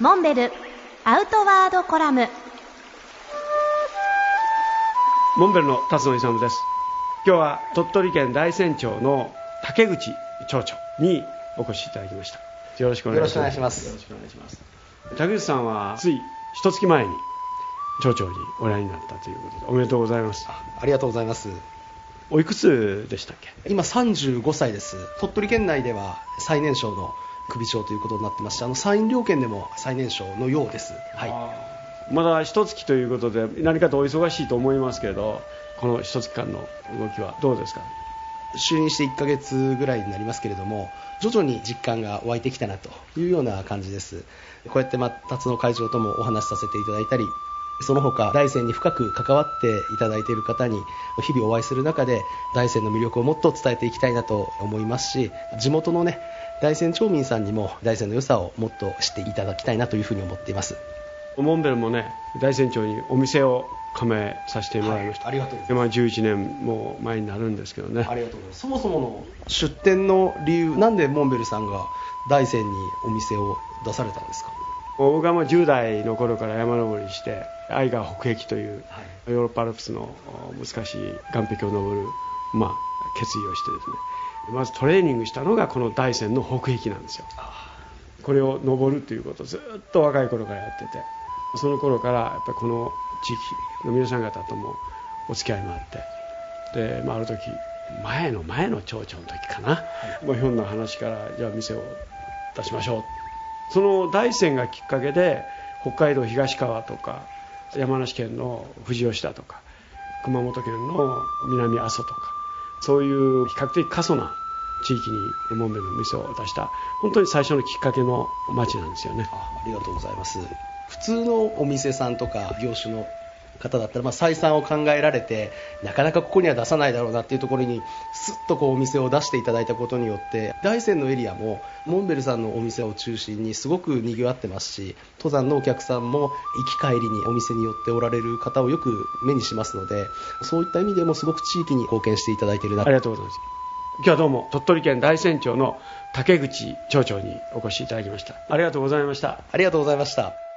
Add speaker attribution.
Speaker 1: モンベルアウトワードコラム。
Speaker 2: モンベルの辰野勇です。今日は鳥取県大山町の竹口町長にお越しいただきました。よろしくお願いします。竹口さんはつい一月前に町長にお選りになったということでおめでとうございます。
Speaker 3: ありがとうございます。
Speaker 2: おいくつでしたっけ？
Speaker 3: 今35歳です。鳥取県内では最年少の首長ということになってましてあの山陰両県でも最年少のようです。はい。
Speaker 2: まだ一月ということで何かとお忙しいと思いますけどこの一月間の動きはどうですか？
Speaker 3: 就任して1ヶ月ぐらいになりますけれども徐々に実感が湧いてきたなというような感じです。こうやって、まあ、辰野会長ともお話しさせていただいたりその他大山に深く関わっていただいている方に日々お会いする中で大山の魅力をもっと伝えていきたいなと思いますし地元のね大山町民さんにも大山の良さをもっと知っていただきたいなというふうに思っています。
Speaker 2: モンベルもね大山町にお店を加盟させてもらいました、
Speaker 3: はい、ありがとうござい
Speaker 2: ます、まあ、11年も前になるんですけどね。
Speaker 3: ありがとうございます。そもそもの出店の理由なんでモンベルさんが大山にお店を出されたんですか？
Speaker 2: 僕はもう10代の頃から山登りして愛川北壁というヨーロッパアルプスの難しい岸壁を登る、まあ、決意をしてですね。まずトレーニングしたのがこの大山の北壁なんですよ。これを登るということをずっと若い頃からやっててその頃からやっぱりこの地域の皆さん方ともお付き合いもあってで、まあ、ある時前の前の町長の時かな、はい、もうひょんな話からじゃあ店を出しましょうその大山がきっかけで北海道東川とか山梨県の富士吉田とか熊本県の南阿蘇とかそういう比較的過疎な地域にモンベルの店を出した本当に最初のきっかけの町なんですよね。
Speaker 3: ありがとうございます。普通のお店さんとか業種の方だったら、まあ、採算を考えられてなかなかここには出さないだろうなっていうところにすっとこうお店を出していただいたことによって大山のエリアもモンベルさんのお店を中心にすごくにぎわってますし登山のお客さんも行き帰りにお店に寄っておられる方をよく目にしますのでそういった意味でもすごく地域に貢献していただいているな。
Speaker 2: ありがとうございます。今日はどうも鳥取県大山町の竹口町長にお越しいただきました。ありがとうございました。
Speaker 3: ありがとうございました